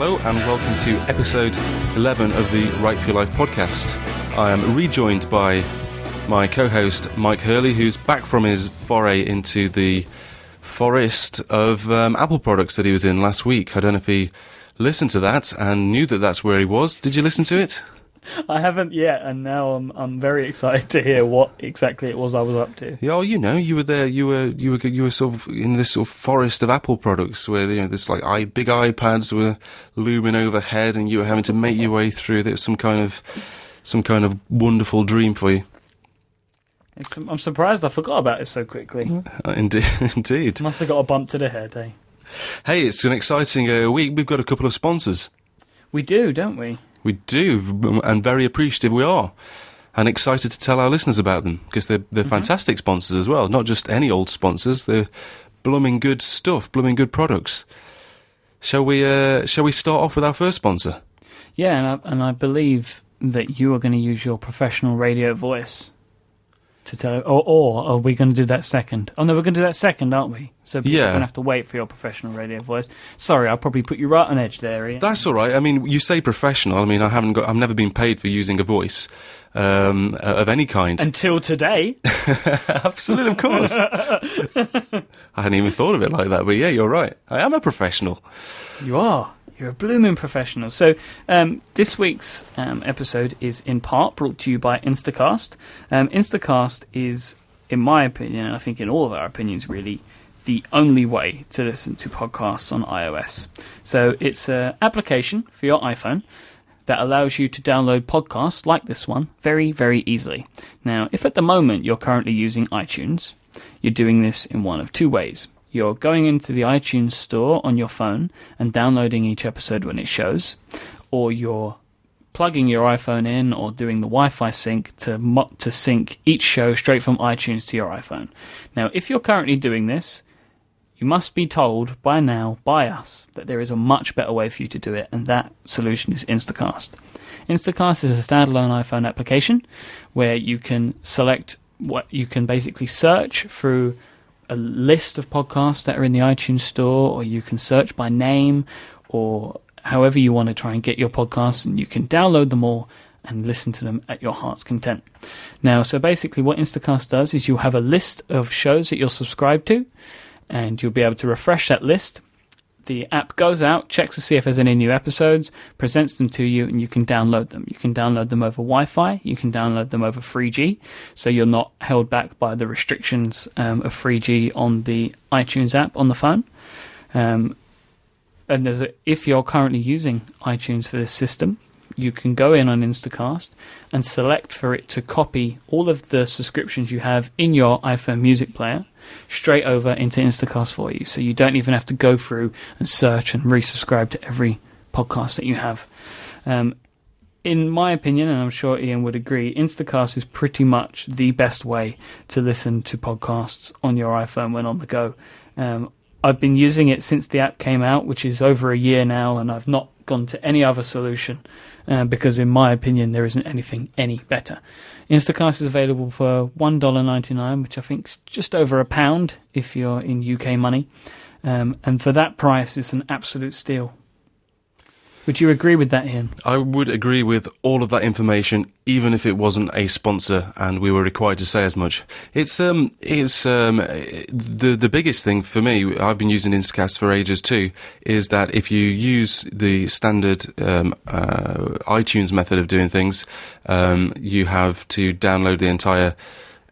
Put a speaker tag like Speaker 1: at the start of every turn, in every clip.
Speaker 1: Hello and welcome to episode 11 of the Write for Your Life podcast. I am rejoined by my co host Mike Hurley, who's back from his foray into the forest of um, Apple products that he was in last week. I don't know if he listened to that and knew that that's where he was. Did you listen to it?
Speaker 2: I haven't yet, and now I'm I'm very excited to hear what exactly it was I was up to.
Speaker 1: Yeah, oh, you know, you were there. You were you were you were sort of in this sort of forest of Apple products where you know this like i big iPads were looming overhead, and you were having to make your way through. There was some kind of some kind of wonderful dream for you.
Speaker 2: It's, I'm surprised I forgot about it so quickly.
Speaker 1: Uh, indeed, indeed.
Speaker 2: Must have got a bump to the head, eh?
Speaker 1: Hey, it's an exciting uh, week. We've got a couple of sponsors.
Speaker 2: We do, don't we?
Speaker 1: We do, and very appreciative we are, and excited to tell our listeners about them because they're they're fantastic sponsors as well. Not just any old sponsors; they're blooming good stuff, blooming good products. Shall we? Uh, shall we start off with our first sponsor?
Speaker 2: Yeah, and I, and I believe that you are going to use your professional radio voice to tell, or, or are we going to do that second? Oh no, we're going to do that second, aren't we? So people
Speaker 1: Yeah.
Speaker 2: are going to have to wait for your professional radio voice. Sorry, I'll probably put you right on edge there, Ian.
Speaker 1: That's all right. I mean, you say professional. I mean, I haven't got. I've never been paid for using a voice um, uh, of any kind.
Speaker 2: Until today.
Speaker 1: Absolutely, of course. I hadn't even thought of it like that, but yeah, you're right. I am a professional.
Speaker 2: You are. You're a blooming professional. So, um, this week's um, episode is in part brought to you by Instacast. Um, Instacast is, in my opinion, and I think in all of our opinions, really, the only way to listen to podcasts on iOS. So, it's an application for your iPhone that allows you to download podcasts like this one very, very easily. Now, if at the moment you're currently using iTunes, you're doing this in one of two ways. You're going into the iTunes store on your phone and downloading each episode when it shows, or you're plugging your iPhone in or doing the Wi-Fi sync to mo- to sync each show straight from iTunes to your iPhone. Now, if you're currently doing this, you must be told by now by us that there is a much better way for you to do it, and that solution is Instacast. Instacast is a standalone iPhone application where you can select what you can basically search through a list of podcasts that are in the iTunes store, or you can search by name, or however you want to try and get your podcasts, and you can download them all and listen to them at your heart's content. Now, so basically, what Instacast does is you'll have a list of shows that you're subscribed to, and you'll be able to refresh that list. The app goes out, checks to see if there's any new episodes, presents them to you, and you can download them. You can download them over Wi Fi, you can download them over 3G, so you're not held back by the restrictions um, of 3G on the iTunes app on the phone. Um, and there's a, if you're currently using iTunes for this system, you can go in on Instacast and select for it to copy all of the subscriptions you have in your iPhone music player straight over into Instacast for you. So you don't even have to go through and search and resubscribe to every podcast that you have. Um, in my opinion, and I'm sure Ian would agree, Instacast is pretty much the best way to listen to podcasts on your iPhone when on the go. Um, I've been using it since the app came out, which is over a year now, and I've not gone to any other solution uh, because, in my opinion, there isn't anything any better. Instacast is available for $1.99, which I think is just over a pound if you're in UK money. Um, and for that price, it's an absolute steal. Would you agree with that, Ian?
Speaker 1: I would agree with all of that information, even if it wasn't a sponsor and we were required to say as much. It's um, it's um, the the biggest thing for me. I've been using Instacast for ages too. Is that if you use the standard um, uh, iTunes method of doing things, um, you have to download the entire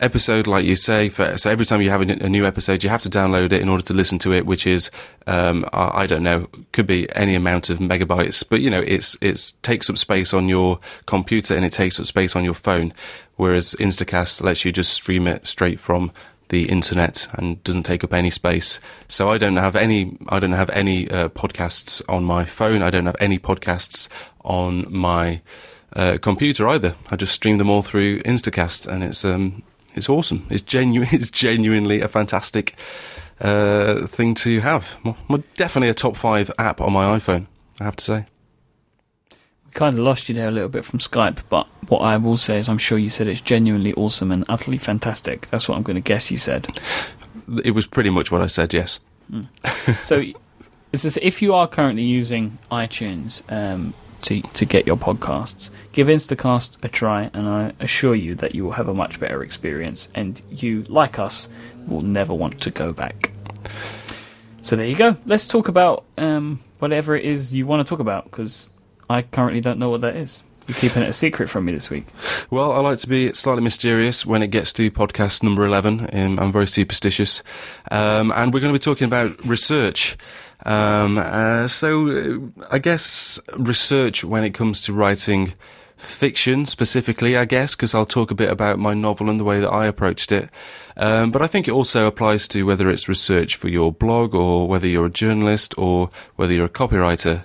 Speaker 1: episode, like you say. For, so every time you have a, new episode, you have to download it in order to listen to it, which is, um, I, I don't know, could be any amount of megabytes, but you know, it's, it's takes up space on your computer and it takes up space on your phone. Whereas Instacast lets you just stream it straight from the internet and doesn't take up any space. So I don't have any, I don't have any uh, podcasts on my phone. I don't have any podcasts on my uh, computer either. I just stream them all through Instacast, and it's um, it's awesome. It's genuine. It's genuinely a fantastic uh, thing to have. Well, definitely a top five app on my iPhone. I have to say.
Speaker 2: We kind of lost you there a little bit from Skype, but what I will say is I'm sure you said it's genuinely awesome and utterly fantastic. That's what I'm going to guess you said.
Speaker 1: It was pretty much what I said. Yes.
Speaker 2: So It's just, if you are currently using iTunes um, to to get your podcasts, give Instacast a try, and I assure you that you will have a much better experience, and you, like us, will never want to go back. So there you go. Let's talk about um, whatever it is you want to talk about, because I currently don't know what that is. You're keeping it a secret from me this week.
Speaker 1: Well, I like to be slightly mysterious when it gets to podcast number 11. Um, I'm very superstitious. Um, and we're going to be talking about research. Um, uh, so, uh, I guess research when it comes to writing fiction specifically, I guess, because I'll talk a bit about my novel and the way that I approached it. Um, but I think it also applies to whether it's research for your blog or whether you're a journalist or whether you're a copywriter.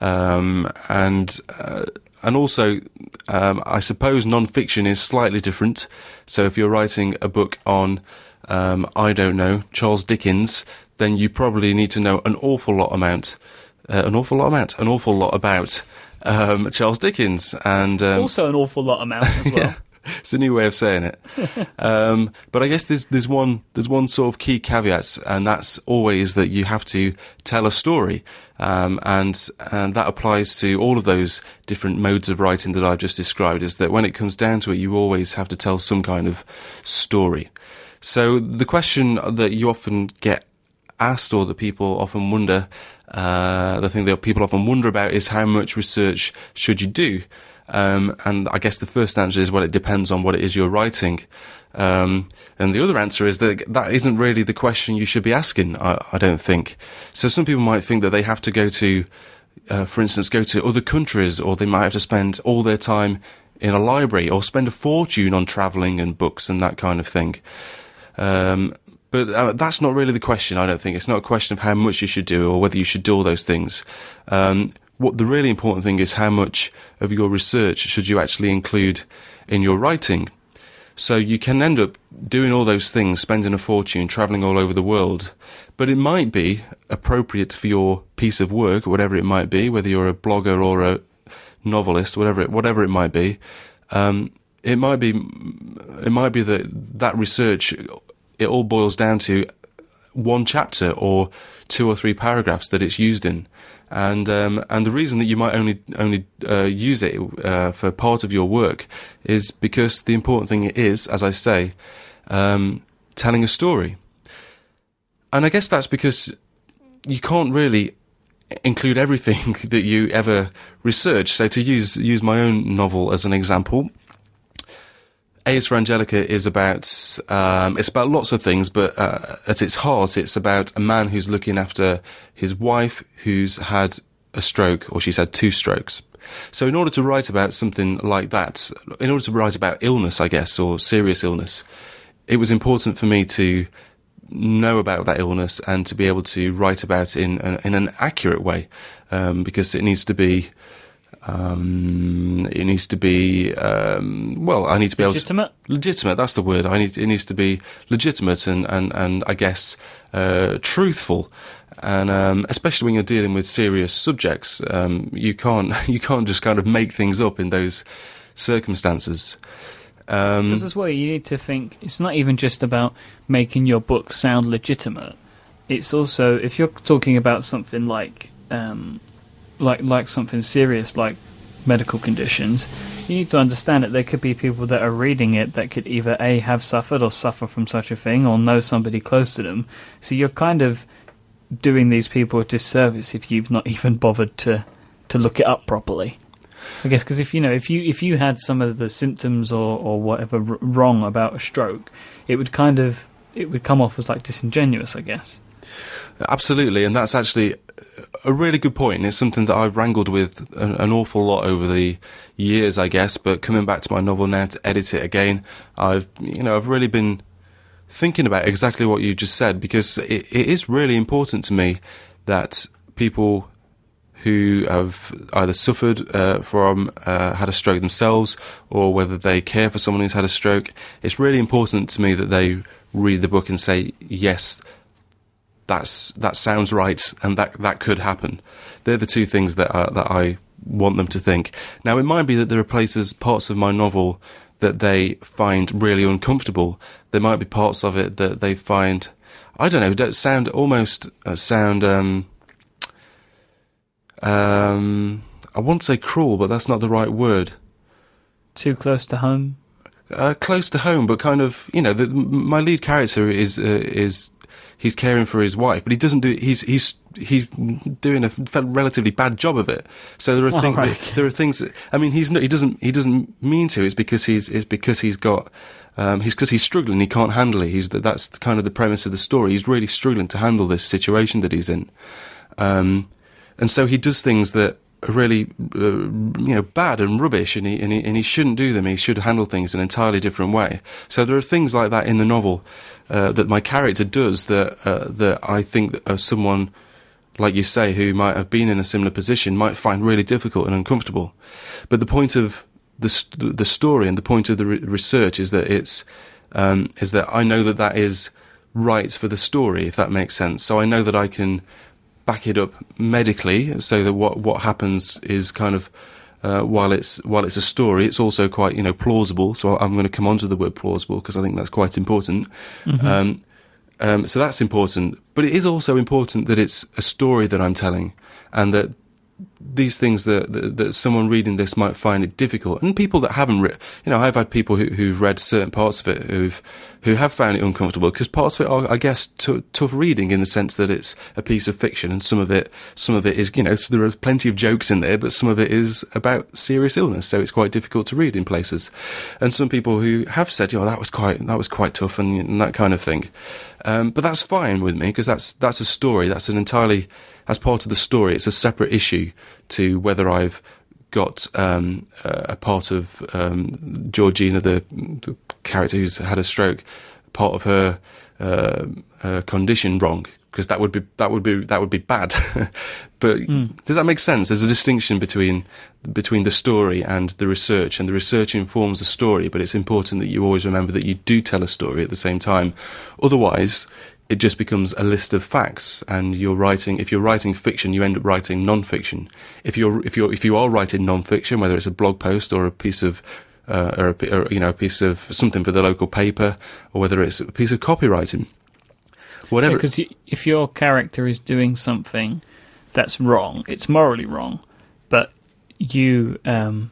Speaker 1: Um, and uh, and also, um, I suppose non-fiction is slightly different. So if you're writing a book on, um, I don't know, Charles Dickens, then you probably need to know an awful lot amount, uh, an awful lot amount, an awful lot about um, Charles Dickens, and um,
Speaker 2: Also, an awful lot amount as well.
Speaker 1: yeah, it's a new way of saying it. um, but I guess there's there's one there's one sort of key caveat, and that's always that you have to tell a story, um, and and that applies to all of those different modes of writing that I've just described. Is that when it comes down to it, you always have to tell some kind of story. So the question that you often get asked, or that people often wonder, uh, the thing that people often wonder about is how much research should you do? Um, and I guess the first answer is, well, it depends on what it is you're writing. Um, and the other answer is that that isn't really the question you should be asking, I, I don't think. So some people might think that they have to go to, uh, for instance, go to other countries, or they might have to spend all their time in a library, or spend a fortune on travelling and books and that kind of thing. Um, but uh, that's not really the question, I don't think. It's not a question of how much you should do or whether you should do all those things. Um, what the really important thing is how much of your research should you actually include in your writing. So you can end up doing all those things, spending a fortune, traveling all over the world, but it might be appropriate for your piece of work, whatever it might be, whether you're a blogger or a novelist, whatever it, whatever it might be. Um, it might be, it might be that that research, it all boils down to one chapter or two or three paragraphs that it's used in, and um, and the reason that you might only only uh, use it uh, for part of your work is because the important thing is, as I say, um, telling a story, and I guess that's because you can't really include everything that you ever research. So to use use my own novel as an example, Aes Angelica is about um, it's about lots of things, but uh, at its heart, it's about a man who's looking after his wife who's had a stroke, or she's had two strokes. So, in order to write about something like that, in order to write about illness, I guess, or serious illness, it was important for me to know about that illness and to be able to write about it in an, in an accurate way, um, because it needs to be um, it needs to be um, well. I need to be
Speaker 2: Legitimate?
Speaker 1: able to legitimate. That's the word. I need. It needs to be legitimate and and and I guess uh, truthful. And um, especially when you're dealing with serious subjects, um, you can't you can't just kind of make things up in those circumstances. Um,
Speaker 2: Because as well, you need to think it's not even just about making your book sound legitimate. It's also if you're talking about something like um, like like something serious like medical conditions, you need to understand that there could be people that are reading it that could either a have suffered or suffer from such a thing or know somebody close to them. So you're kind of doing these people a disservice if you've not even bothered to to look it up properly. I guess because if you know if you if you had some of the symptoms or or whatever wrong about a stroke, it would kind of it would come off as like disingenuous. I guess.
Speaker 1: Absolutely, and that's actually a really good point. It's something that I've wrangled with an, an, awful lot over the years, I guess. But coming back to my novel now to edit it again, I've you know I've really been thinking about exactly what you just said because it, it is really important to me that people who have either suffered uh, from uh, had a stroke themselves or whether they care for someone who's had a stroke, it's really important to me that they read the book and say yes that's that sounds right and that that could happen. They're the two things that I, that I want them to think. Now it might be that there are places, parts of my novel that they find really uncomfortable. There might be parts of it that they find, I don't know, that sound almost uh, sound um, um, I won't say cruel, but that's not the right word.
Speaker 2: Too close to home.
Speaker 1: Uh, close to home, but kind of, you know, the, my lead character is uh, is he's caring for his wife, but he doesn't do. He's he's he's doing a relatively bad job of it. So there are
Speaker 2: Oh,
Speaker 1: things.
Speaker 2: right.
Speaker 1: There are things. That, I mean, he's. He doesn't. He doesn't mean to. It's because he's. It's because he's got. Um, he's because he's struggling. He can't handle it. He's that's kind of the premise of the story. He's really struggling to handle this situation that he's in, um, and so he does things that really, uh, you know, bad and rubbish, and he, and he and he shouldn't do them. He should handle things in an entirely different way. So there are things like that in the novel uh, that my character does that uh, that I think that, uh, someone like you say, who might have been in a similar position, might find really difficult and uncomfortable. But the point of the the story and the point of the re- research is that it's um, is that I know that that is right for the story, if that makes sense. So I know that I can back it up medically, so that what what happens is kind of. Uh, while it's while it's a story, it's also quite you know plausible. So I'm going to come on to the word plausible because I think that's quite important. Um, um, so that's important, but it is also important that it's a story that I'm telling, and that these things that, that that someone reading this might find it difficult, and people that haven't read, you know, I've had people who, who've read certain parts of it who've who have found it uncomfortable because parts of it are, I guess, t- tough reading in the sense that it's a piece of fiction, and some of it, some of it is, you know, so there are plenty of jokes in there, but some of it is about serious illness, so it's quite difficult to read in places, and some people who have said, oh, that was quite that was quite tough, and, and that kind of thing. Um, but that's fine with me because that's that's a story. That's an entirely that's part of the story. It's a separate issue to whether I've got um, a part of um, Georgina, the, the character who's had a stroke, part of her uh, uh, condition wrong because that would be that would be that would be bad. but does that make sense? There's a distinction between between the story and the research, and the research informs the story. But it's important that you always remember that you do tell a story at the same time. Otherwise, it just becomes a list of facts, and you're writing. If you're writing fiction, you end up writing non-fiction. If you're if you're if you are writing non-fiction, whether it's a blog post or a piece of uh, or, a, or you know a piece of something for the local paper, or whether it's a piece of copywriting, whatever.
Speaker 2: Because if your character is doing something that's wrong, it's morally wrong, but you um,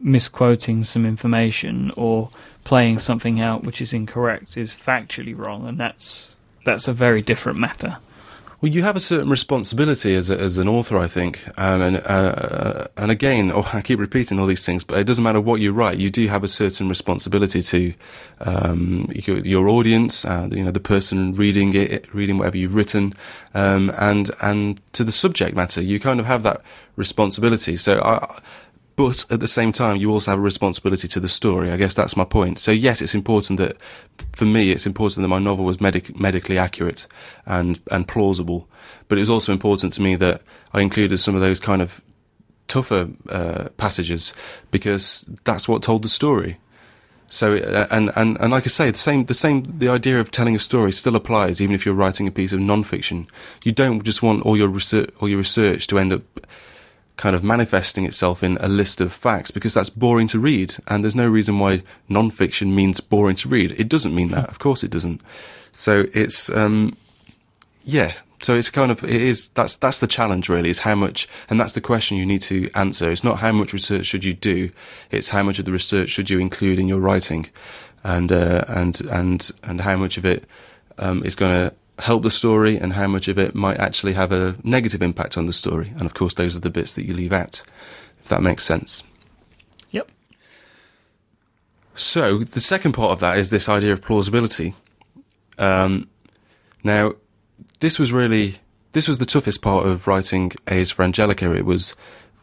Speaker 2: misquoting some information or playing something out which is incorrect is factually wrong, and that's that's a very different matter.
Speaker 1: Well, you have a certain responsibility as a, as an author, I think, um, and uh, and again, oh, I keep repeating all these things, but it doesn't matter what you write. You do have a certain responsibility to um, your, your audience, uh, you know, the person reading it, reading whatever you've written, um, and and to the subject matter. You kind of have that responsibility. So I. But at the same time, you also have a responsibility to the story. I guess that's my point. So yes, it's important that, for me, it's important that my novel was medic- medically accurate and and plausible. But it was also important to me that I included some of those kind of tougher uh, passages because that's what told the story. So uh, and, and and like I say, the same the same the idea of telling a story still applies even if you're writing a piece of non-fiction. You don't just want all your research all your research to end up kind of manifesting itself in a list of facts because that's boring to read and there's no reason why non-fiction means boring to read. It doesn't mean that. Of course it doesn't. So it's um yeah. So it's kind of it is that's that's the challenge really is how much and that's the question you need to answer. It's not how much research should you do it's how much of the research should you include in your writing. And uh, and and and how much of it um, is going to help the story and how much of it might actually have a negative impact on the story. And of course, those are the bits that you leave out, if that makes sense.
Speaker 2: Yep.
Speaker 1: So the second part of that is this idea of plausibility. Um, now, this was really this was the toughest part of writing A's for Angelica. It was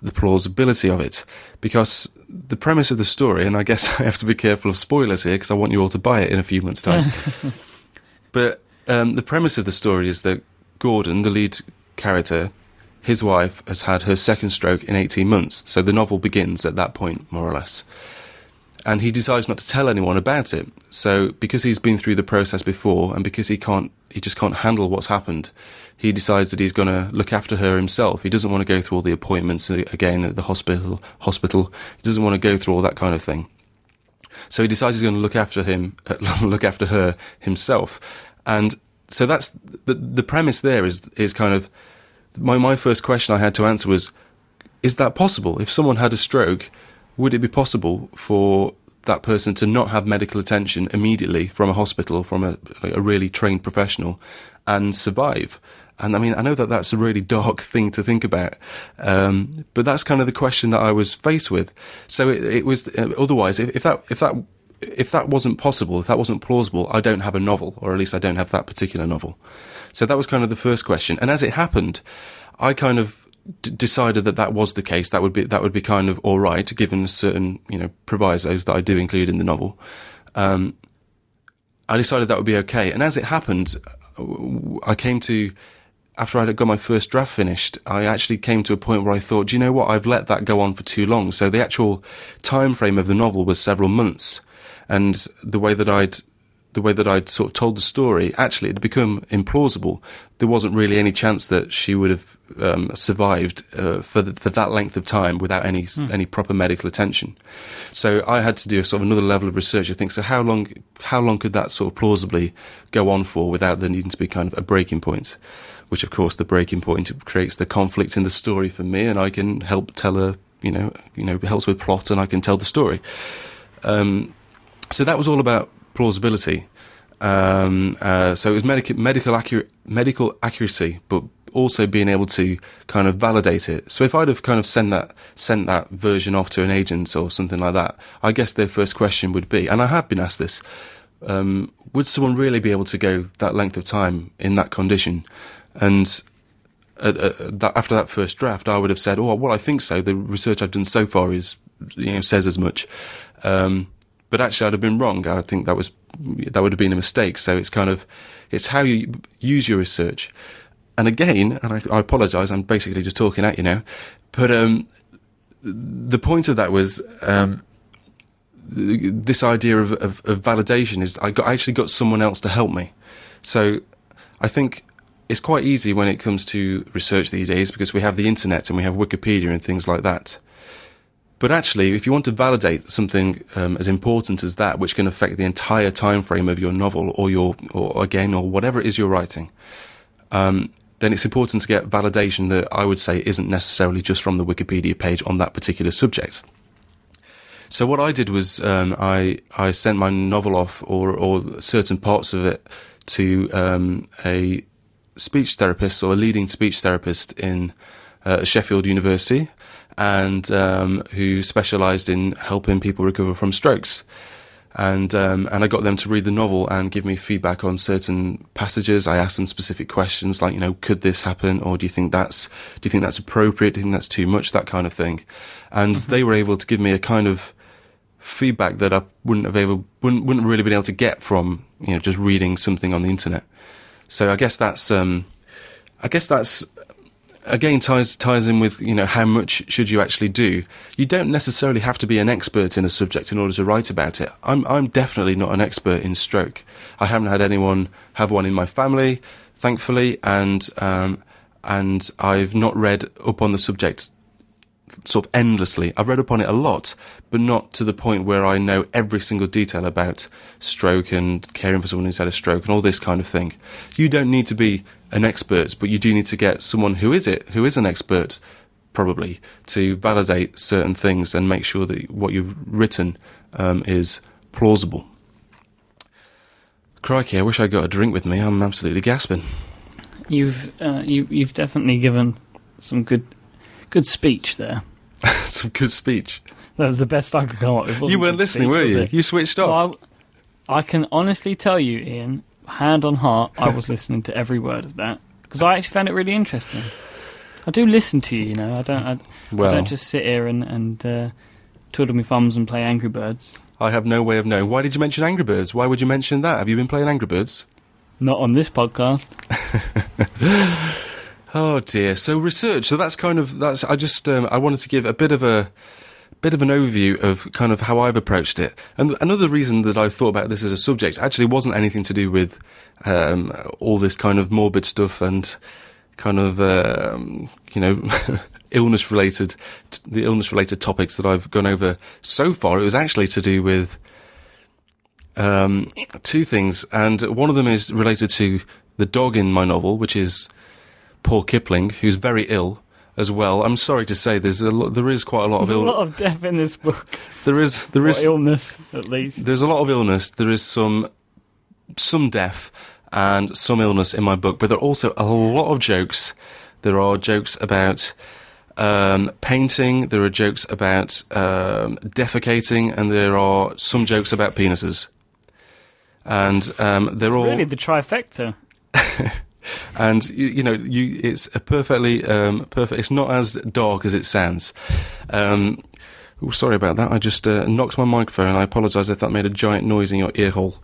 Speaker 1: the plausibility of it because the premise of the story, and I guess I have to be careful of spoilers here because I want you all to buy it in a few months' time. but um, the premise of the story is that Gordon, the lead character, his wife has had her second stroke in 18 months. So the novel begins at that point, more or less. And he decides not to tell anyone about it. So because he's been through the process before and because he can't, he just can't handle what's happened, he decides that he's going to look after her himself. He doesn't want to go through all the appointments again at the hospital, hospital. He doesn't want to go through all that kind of thing. So he decides he's going to look after him, look after her himself. And so that's the the premise there is is kind of my my first question I had to answer was, is that possible? If someone had a stroke, would it be possible for that person to not have medical attention immediately from a hospital, from a, a really trained professional, and survive? And I mean, I know that that's a really dark thing to think about, um, but that's kind of the question that I was faced with. So it, it was uh, otherwise, if, if that if that if that wasn't possible, if that wasn't plausible, I don't have a novel, or at least I don't have that particular novel. So that was kind of the first question. And as it happened, I kind of d- decided that that was the case. That would be that would be kind of all right, given certain you know provisos that I do include in the novel. Um, I decided that would be okay. And as it happened, I came to after I had got my first draft finished, I actually came to a point where I thought, do you know what? I've let that go on for too long. So the actual time frame of the novel was several months, and the way that I'd the way that I'd sort of told the story, actually, it had become implausible. There wasn't really any chance that she would have um, survived uh, for, the, for that length of time without any mm. any proper medical attention. So I had to do a sort of another level of research. I think so. How long how long could that sort of plausibly go on for without there needing to be kind of a breaking point? Which, of course, the breaking point creates the conflict in the story for me, and I can help tell a you know you know helps with plot, and I can tell the story. Um, so that was all about plausibility. Um, uh, so it was medic- medical accurate, medical accuracy, but also being able to kind of validate it. So if I'd have kind of sent that sent that version off to an agent or something like that, I guess their first question would be, and I have been asked this: um, Would someone really be able to go that length of time in that condition? And uh, uh, that, after that first draft, I would have said, "Oh, well, I think so. The research I've done so far is, you know, says as much." Um, but actually, I'd have been wrong. I think that was that would have been a mistake. So it's kind of it's how you use your research. And again, and I, I apologise, I'm basically just talking at you now, but um, the point of that was um, this idea of, of, of, validation is I, got, I actually got someone else to help me. So I think it's quite easy when it comes to research these days because we have the internet and we have Wikipedia and things like that. But actually, if you want to validate something um, as important as that, which can affect the entire time frame of your novel or your, or again, or whatever it is you're writing, um, then it's important to get validation that I would say isn't necessarily just from the Wikipedia page on that particular subject. So what I did was um, I I sent my novel off or or certain parts of it to um, a speech therapist or a leading speech therapist in uh, Sheffield University, and um, who specialised in helping people recover from strokes. And um, and I got them to read the novel and give me feedback on certain passages. I asked them specific questions like, you know, could this happen, or do you think that's do you think that's appropriate? Do you think that's too much? That kind of thing. And mm-hmm. they were able to give me a kind of feedback that I wouldn't have able wouldn't wouldn't really been able to get from you know just reading something on the internet. So I guess that's um, I guess that's again ties ties in with you know how much should you actually do. You don't necessarily have to be an expert in a subject in order to write about it. I'm I'm definitely not an expert in stroke. I haven't had anyone have one in my family, thankfully, and um, and I've not read up on the subject sort of endlessly. I've read upon it a lot, but not to the point where I know every single detail about stroke and caring for someone who's had a stroke and all this kind of thing. You don't need to be an expert, but you do need to get someone who is it, who is an expert, probably, to validate certain things and make sure that what you've written um, is plausible. Crikey, I wish I got a drink with me. I'm absolutely gasping.
Speaker 2: You've uh, you, you've definitely given some good good speech there.
Speaker 1: some good speech.
Speaker 2: That was the best I could come up with.
Speaker 1: You weren't listening,
Speaker 2: speech,
Speaker 1: were you? You switched off.
Speaker 2: Well, I, I can honestly tell you, Ian, hand on heart, I was listening to every word of that because I actually found it really interesting. I do listen to you, you know. I don't. I, well, I don't just sit here and and uh, twiddle my thumbs and play Angry Birds.
Speaker 1: I have no way of knowing. Why did you mention Angry Birds? Why would you mention that? Have you been playing Angry Birds?
Speaker 2: Not on this podcast.
Speaker 1: oh dear. So research. So that's kind of that's. I just um, I wanted to give a bit of a bit of an overview of kind of how I've approached it. And another reason that I thought about this as a subject actually wasn't anything to do with um, all this kind of morbid stuff and kind of um, you know illness related the illness related topics that I've gone over so far. It was actually to do with um, two things, and one of them is related to the dog in my novel, which is Paul Kipling, who's very ill as well. I'm sorry to say, there's a lo- there is quite a lot of
Speaker 2: There's a lot of death in this book.
Speaker 1: There is there
Speaker 2: Or
Speaker 1: is
Speaker 2: illness, at least.
Speaker 1: there's a lot of illness. There is some some death and some illness in my book, but there are also a lot of jokes. There are jokes about um, painting. There are jokes about um, defecating, and there are some jokes about penises. And um, they're
Speaker 2: It's
Speaker 1: all
Speaker 2: really the trifecta.
Speaker 1: and you, you know you it's a perfectly um, perfect. It's not as dark as it sounds. Um, oh, sorry about that. I just uh, knocked my microphone. and I apologise if that made a giant noise in your ear hole.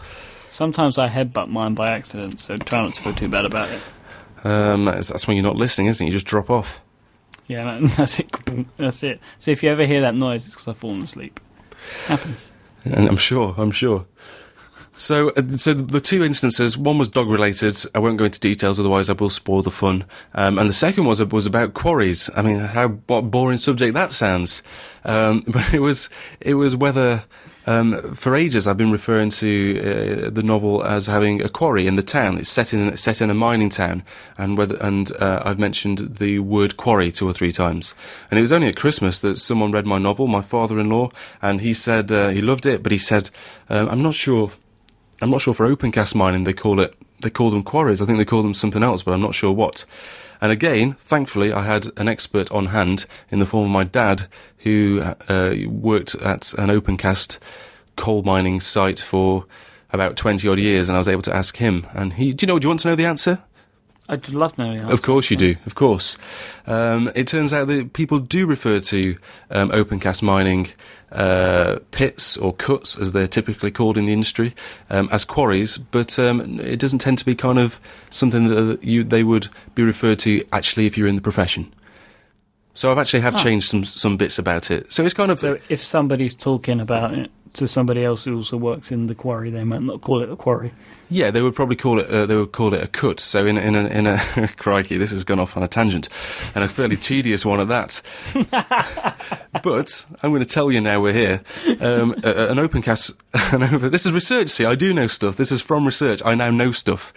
Speaker 2: Sometimes I headbutt mine by accident, so try not to feel too bad about it.
Speaker 1: Um, that's, that's when you're not listening, isn't it? You just drop off.
Speaker 2: Yeah, that's it. That's it. So if you ever hear that noise, it's because I've fallen asleep. Happens.
Speaker 1: And I'm sure. I'm sure. So, uh, so the, two instances, one was dog related. I won't go into details, otherwise I will spoil the fun. Um, and the second was was about quarries. I mean, how what boring subject that sounds. Um, but it was it was whether. Um, for ages, I've been referring to uh, the novel as having a quarry in the town. It's set in set in a mining town, and whether and uh, I've mentioned the word quarry two or three times. And it was only at Christmas that someone read my novel, my father-in-law, and he said uh, he loved it, but he said, um, "I'm not sure I'm not sure for open cast mining they call it they call them quarries. I think they call them something else, but I'm not sure what. And again, thankfully, I had an expert on hand in the form of my dad, who uh, worked at an open cast coal mining site for about 20 odd years, and I was able to ask him. And he, do you know? Do you want to know the answer?
Speaker 2: I'd love to know the answer.
Speaker 1: Of course you do. Of course. Um, it turns out that people do refer to um, open cast mining uh, pits or cuts, as they're typically called in the industry, um, as quarries, but um, it doesn't tend to be kind of something that you they would be referred to actually if you're in the profession. So I've actually have
Speaker 2: Ah.
Speaker 1: changed some some bits about it. So it's kind of
Speaker 2: So if somebody's talking about it to somebody else who also works in the quarry, they might not call it a quarry.
Speaker 1: Yeah, they would probably call it. Uh, they would call it a cut. So in a- in a, in a crikey, this has gone off on a tangent, and a fairly tedious one at that. but I'm going to tell you now we're here. Um, a- a- an open cast. An open, this is research. See, I do know stuff. This is from research. I now know stuff.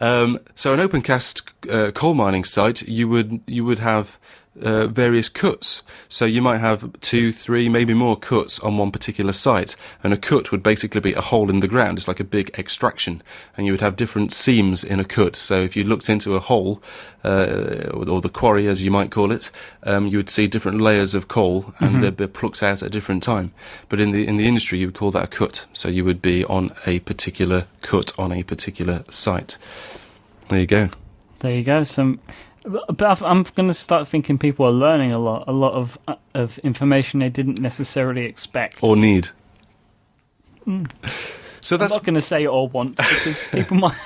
Speaker 1: Um, so an open cast uh, coal mining site, you would you would have uh, various cuts. So you might have two, three, maybe more cuts on one particular site, and a cut would basically be a hole in the ground. It's like a big extraction, and you would have different seams in a cut. So if you looked into a hole, uh, or, the quarry as you might call it, um, you would see different layers of coal, and they'd be plucked out at a different time. But in the in the industry, you would call that a cut. So you would be on a particular cut on a particular site. There you go.
Speaker 2: There you go. Some, but I've- I'm going to start thinking people are learning a lot, a lot of uh, of information they didn't necessarily expect.
Speaker 1: Or need. So
Speaker 2: I'm
Speaker 1: that's
Speaker 2: not going to say or want because people might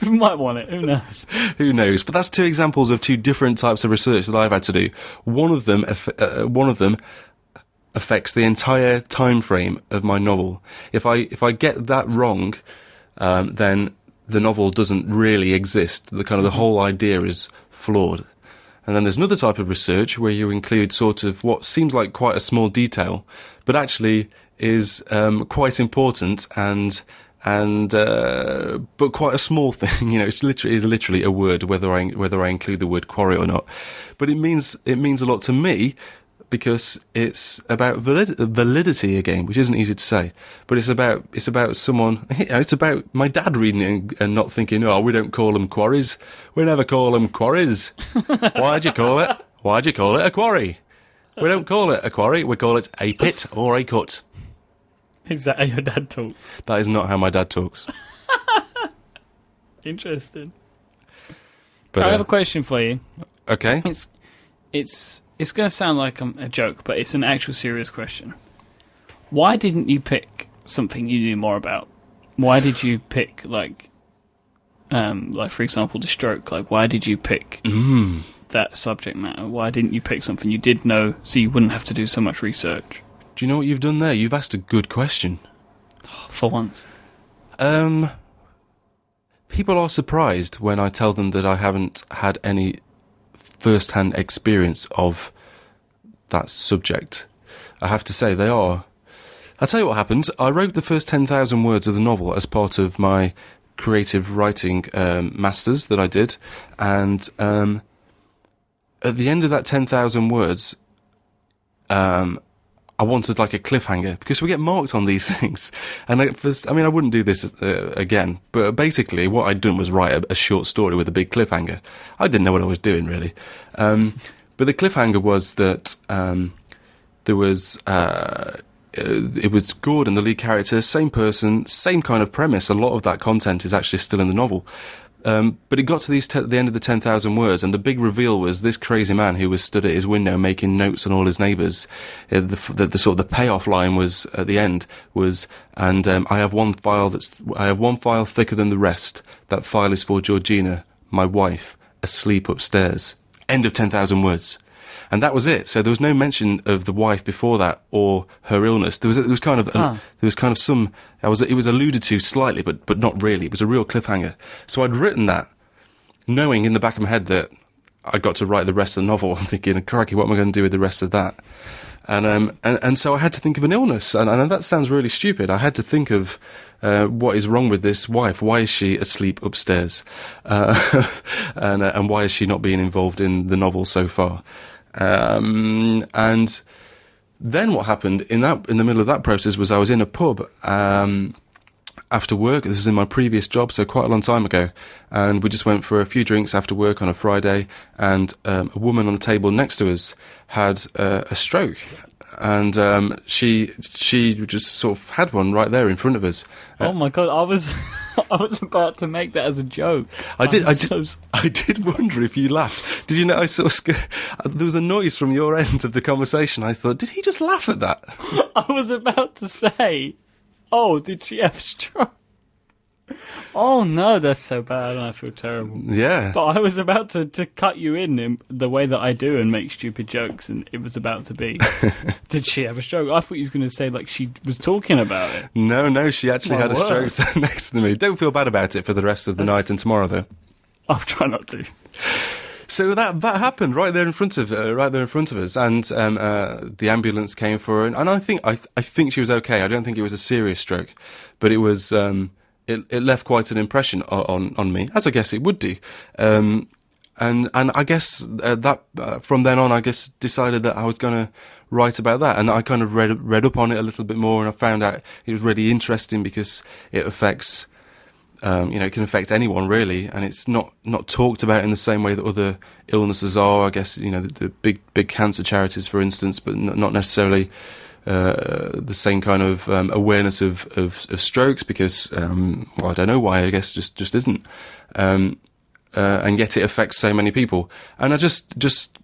Speaker 2: people might want it. Who knows?
Speaker 1: Who knows? But that's two examples of two different types of research that I've had to do. One of them, uh, one of them affects the entire time frame of my novel. If I if I get that wrong, um, then the novel doesn't really exist. The kind of the whole idea is flawed. And then there's another type of research where you include sort of what seems like quite a small detail, but actually is um, quite important and and uh, but quite a small thing. You know, it's literally is literally a word, whether I whether I include the word quarry or not. But it means it means a lot to me because it's about valid- validity again, which isn't easy to say. But it's about it's about someone. You know, it's about my dad reading it and, and not thinking, "Oh, we don't call them quarries. We never call them quarries. Why'd you call it? Why'd you call it a quarry? We don't call it a quarry. We call it a pit or a cut."
Speaker 2: Is that how your dad talk?
Speaker 1: That is not how my dad talks.
Speaker 2: Interesting.
Speaker 1: But
Speaker 2: I have
Speaker 1: uh,
Speaker 2: a question for you.
Speaker 1: okay,
Speaker 2: It's it's it's going to sound like a joke, but it's an actual serious question. Why didn't you pick something you knew more about? Why did you pick like, um, like for example, the stroke? Like, why did you pick
Speaker 1: mm.
Speaker 2: that subject matter? Why didn't you pick something you did know, so you wouldn't have to do so much research?
Speaker 1: do you know what you've done there? You've asked a good question.
Speaker 2: For once,
Speaker 1: Um, people are surprised when I tell them that I haven't had any first-hand experience of that subject. I have to say they are. I'll tell you what happened. I wrote the first 10,000 words of the novel as part of my creative writing um, masters that I did, and um, at the end of that ten thousand words, um, I wanted like a cliffhanger because we get marked on these things. And I, first, I mean, I wouldn't do this uh, again, but basically what I'd done was write a, a, short story with a big cliffhanger. I didn't know what I was doing really. Um, but the cliffhanger was that, um, there was, uh, it was Gordon, the lead character, same person, same kind of premise. A lot of that content is actually still in the novel. Um, but it got to these te- the end of the 10,000 words, and the big reveal was this crazy man who was stood at his window making notes on all his neighbours. Uh, the, the, the, sort of the payoff line was at the end was, and um, I have one file that's I have one file thicker than the rest. That file is for Georgina, my wife, asleep upstairs. End of 10,000 words and that was it. So there was no mention of the wife before that or her illness. There was there was kind of a, there was kind of some. I was it was alluded to slightly, but but not really. It was a real cliffhanger. So I'd written that, knowing in the back of my head that I got to write the rest of the novel. I'm thinking, crikey, what am I going to do with the rest of that? And um and, and so I had to think of an illness, and, and that sounds really stupid. I had to think of. Uh, what is wrong with this wife? Why is she asleep upstairs? Uh, and, uh, and why is she not being involved in the novel so far? Um, and then what happened in that in the middle of that process was I was in a pub um, after work. This was in my previous job, so quite a long time ago. And we just went for a few drinks after work on a Friday. And um, a woman on the table next to us had uh, a stroke, and um, she she just sort of had one right there in front of us.
Speaker 2: Oh my god! I was I was about to make that as a joke.
Speaker 1: I did. I did, so... I did wonder if you laughed. Did you know? I saw sc- uh, there was a noise from your end of the conversation. I thought, did he just laugh at that?
Speaker 2: I was about to say, "Oh, did she have a stroke?" Oh no, that's so bad. I feel terrible.
Speaker 1: Yeah.
Speaker 2: But I was about to, to cut you in, in the way that I do and make stupid jokes, and it was about to be. Did she have a stroke? I thought you was going to say like she was talking about it.
Speaker 1: No, no, she actually My had word. a stroke next to me. Don't feel bad about it for the rest of the night and tomorrow, though.
Speaker 2: I'll try not to.
Speaker 1: So that that happened right there in front of uh, right there in front of us, and um, uh, the ambulance came for her, and, and I think I I think she was okay. I don't think it was a serious stroke, but it was. Um, it, it left quite an impression on, on, me, as I guess it would do. Um, and and I guess uh, that uh, from then on, I guess decided that I was going to write about that, and I kind of read read up on it a little bit more, and I found out it was really interesting because it affects, um, you know, it can affect anyone really, and it's not not talked about in the same way that other illnesses are. I guess you know the, the big big cancer charities, for instance, but not necessarily uh, the same kind of um, awareness of, of, of, strokes because, um, well, I don't know why, I guess just, just isn't. Um, uh, and yet it affects so many people. And I just, just,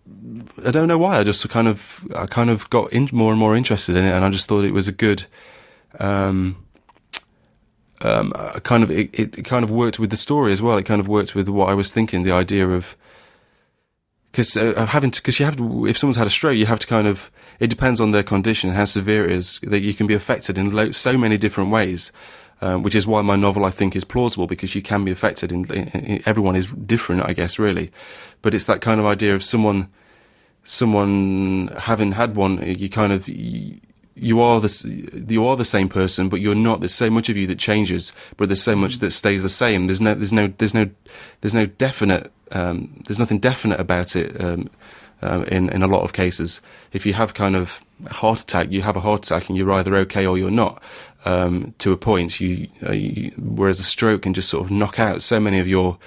Speaker 1: I don't know why. I just kind of, I kind of got in, more and more interested in it, and I just thought it was a good, um, um, kind of, it, it kind of worked with the story as well. It kind of worked with what I was thinking, the idea of, because uh, having to, because you have to, if someone's had a stroke, you have to kind of, it depends on their condition, how severe it is, that you can be affected in lo- so many different ways. Um, which is why my novel I think is plausible because you can be affected in, everyone is different I guess really but it's that kind of idea of someone someone having had one you kind of you, you are the you are the same person but you're not there's so much of you that changes but there's so much that stays the same there's no there's no there's no there's no definite um, there's nothing definite about it um, uh, in in a lot of cases. If you have kind of heart attack, you have a heart attack, and you're either okay or you're not. Um, to a point, you, uh, you, whereas a stroke can just sort of knock out so many of your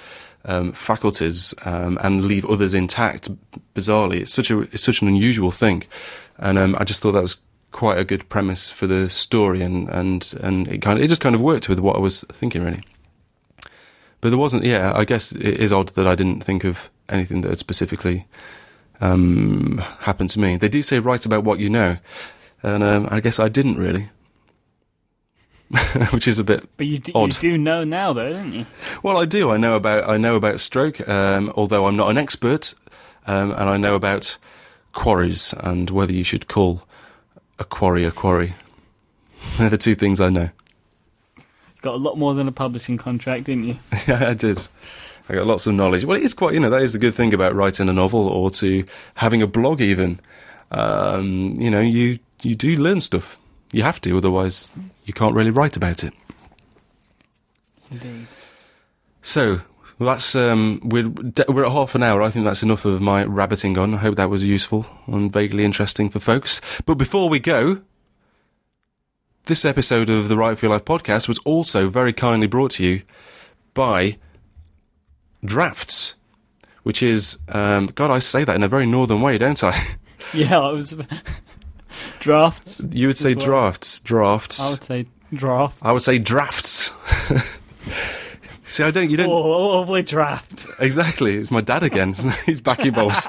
Speaker 1: um, faculties um, and leave others intact. Bizarrely, it's such a it's such an unusual thing, and um, I just thought that was quite a good premise for the story, and and and it kind of it just kind of worked with what I was thinking really. But there wasn't, yeah. I guess it is odd that I didn't think of anything that had specifically um, happened to me. They do say write about what you know, and um, I guess I didn't really. Which is a bit
Speaker 2: but you,
Speaker 1: d- you
Speaker 2: do know now, though, don't you?
Speaker 1: Well, I do. I know about I know about stroke, um, although I'm not an expert, um, and I know about quarries and whether you should call a quarry a quarry. They're the two things I know.
Speaker 2: Got a lot more than a publishing contract, didn't you?
Speaker 1: yeah, I did. I got lots of knowledge. Well, it is quite, you know, that is the good thing about writing a novel or to having a blog even. Um, you know, you, you do learn stuff. You have to, otherwise you can't really write about it.
Speaker 2: Indeed.
Speaker 1: So, Well, that's um, we're we're at half an hour. I think that's enough of my rabbiting on. I hope that was useful and vaguely interesting for folks. But before we go, this episode of the Write for Your Life podcast was also very kindly brought to you by Drafts, which is um, God. I say that in a very northern way, don't I?
Speaker 2: Yeah, I was drafts.
Speaker 1: you would say
Speaker 2: well.
Speaker 1: drafts, drafts.
Speaker 2: I would say draft.
Speaker 1: I would say drafts. See, I don't. You don't.
Speaker 2: Oh, lovely draft.
Speaker 1: Exactly. It's my dad again. He's back involved.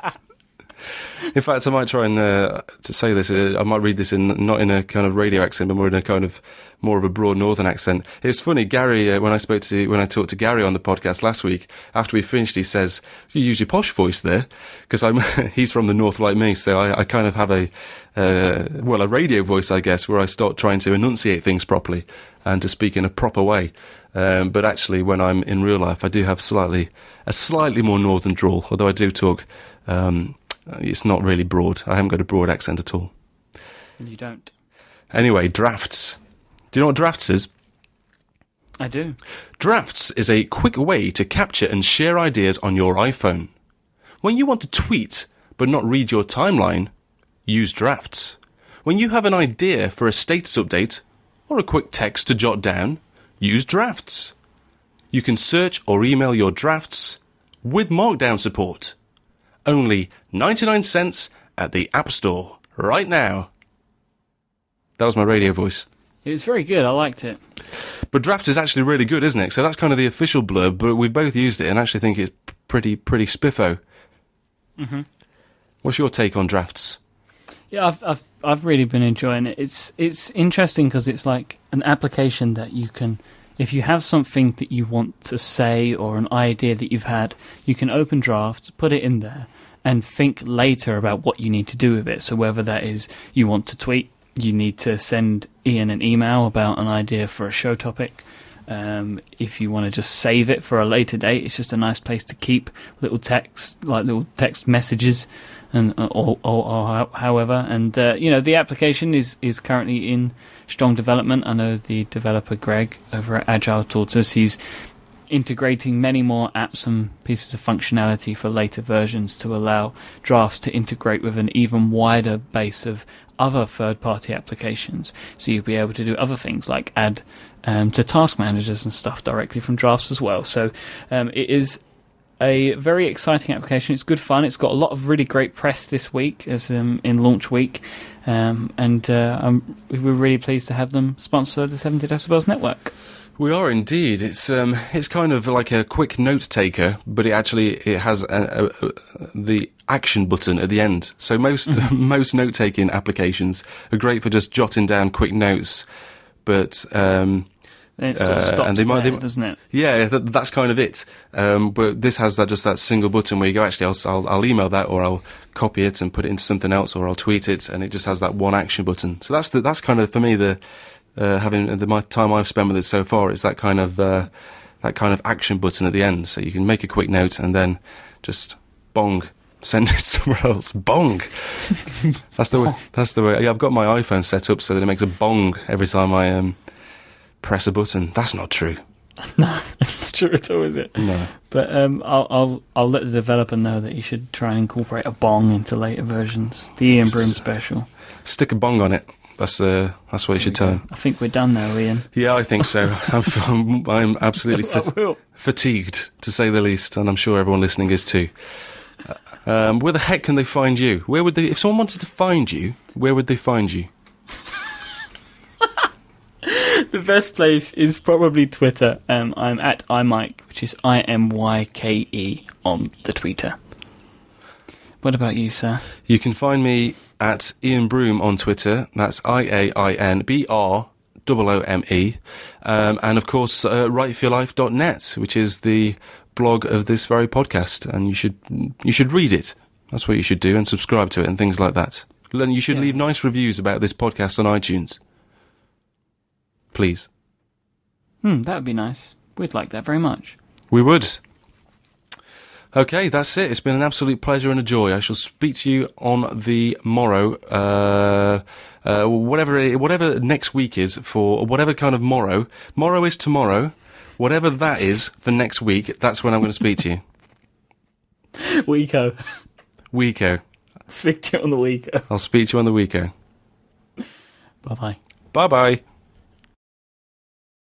Speaker 1: in fact, I might try and uh, to say this. Uh, I might read this in not in a kind of radio accent, but more in a kind of more of a broad northern accent. It's funny, Gary. Uh, when I spoke to when I talked to Gary on the podcast last week, after we finished, he says, "You use your posh voice there," because I'm he's from the north like me, so I, I kind of have a uh, well a radio voice, I guess, where I start trying to enunciate things properly and to speak in a proper way. Um, but actually, when I'm in real life, I do have slightly a slightly more northern drawl, although I do talk. Um, Uh, it's not really broad. I haven't got a broad accent at all.
Speaker 2: You don't.
Speaker 1: Anyway, drafts. Do you know what drafts is?
Speaker 2: I do.
Speaker 1: Drafts is a quick way to capture and share ideas on your iPhone. When you want to tweet but not read your timeline, use drafts. When you have an idea for a status update or a quick text to jot down, use drafts. You can search or email your drafts with Markdown support. Only 99 cents at the App Store right now. That was my radio voice.
Speaker 2: It was very good. I liked it.
Speaker 1: But draft is actually really good, isn't it? So that's kind of the official blurb, but we both used it and actually think it's pretty pretty spiffo.
Speaker 2: Mm-hmm.
Speaker 1: What's your take on drafts?
Speaker 2: Yeah, I've I've I've really been enjoying it. It's it's interesting because it's like an application that you can, if you have something that you want to say or an idea that you've had, you can open drafts, put it in there, and think later about what you need to do with it. So whether that is you want to tweet, you need to send Iain an email about an idea for a show topic. Um, if you want to just save it for a later date, it's just a nice place to keep little text, like little text messages, and uh, or, or, or however. And uh, you know, the application is is currently in strong development. I know the developer Greg over at Agile Tortoise, he's integrating many more apps and pieces of functionality for later versions to allow drafts to integrate with an even wider base of other third party applications. So you'll be able to do other things like add um, to task managers and stuff directly from drafts as well. So um, it is a very exciting application. It's good fun. It's got a lot of really great press this week, as um, in launch week, um, and uh, we're really pleased to have them sponsor the 70 Decibels Network.
Speaker 1: We are indeed. It's um, it's kind of like a quick note taker, but it actually it has a, a, a, the action button at the end. So most most note taking applications are great for just jotting down quick notes, but um,
Speaker 2: it sort of
Speaker 1: Uh,
Speaker 2: stops
Speaker 1: and they might-
Speaker 2: there,
Speaker 1: they-
Speaker 2: doesn't it?
Speaker 1: Yeah, th- that's kind of it. Um, but this has that just that single button where you go, actually, I'll, I'll, I'll email that, or I'll copy it and put it into something else, or I'll tweet it, and it just has that one action button. So that's the, that's kind of for me the uh, having the my time I've spent with it so far is that kind of uh, that kind of action button at the end. So you can make a quick note and then just bong. Send it somewhere else. Bong. that's the way. That's the way. Yeah, I've got my iPhone set up so that it makes a bong every time I um, press a button. That's not true.
Speaker 2: no, it's Not true at all, is it?
Speaker 1: No.
Speaker 2: But um, I'll, I'll I'll let the developer know that you should try and incorporate a bong into later versions. The Iain Broome
Speaker 1: S-
Speaker 2: special.
Speaker 1: Stick a bong on it. That's uh, that's what you should tell him.
Speaker 2: I think we're done now, Iain.
Speaker 1: Yeah, I think so. I'm, I'm, I'm absolutely
Speaker 2: I
Speaker 1: fat-
Speaker 2: will.
Speaker 1: fatigued, to say the least, and I'm sure everyone listening is too. Uh, Um, where the heck can they find you? Where would they, if someone wanted to find you, where would they find you?
Speaker 2: The best place is probably Twitter. Um, I'm at iMyke, which is I M Y K E on the Twitter. What about you, sir?
Speaker 1: You can find me at Iain Broome on Twitter. That's I A I N B R O O M E. Um, and of course, uh, writeforyourlife.net, which is the blog of this very podcast. And you should, you should read it. That's what you should do and subscribe to it and things like that. And you should
Speaker 2: Yeah.
Speaker 1: leave nice reviews about this podcast on iTunes. Please.
Speaker 2: Hmm, that would be nice. We'd like that very much.
Speaker 1: We would. Okay, that's it. It's been an absolute pleasure and a joy. I shall speak to you on the morrow, uh, uh, whatever it, whatever next week is for whatever kind of morrow. Morrow is tomorrow. Whatever that is for next week, that's when I'm going to speak to you.
Speaker 2: Weeko.
Speaker 1: Weeko.
Speaker 2: Speak to you on the Weeko.
Speaker 1: I'll speak to you on the Weeko.
Speaker 2: Bye bye.
Speaker 1: Bye bye.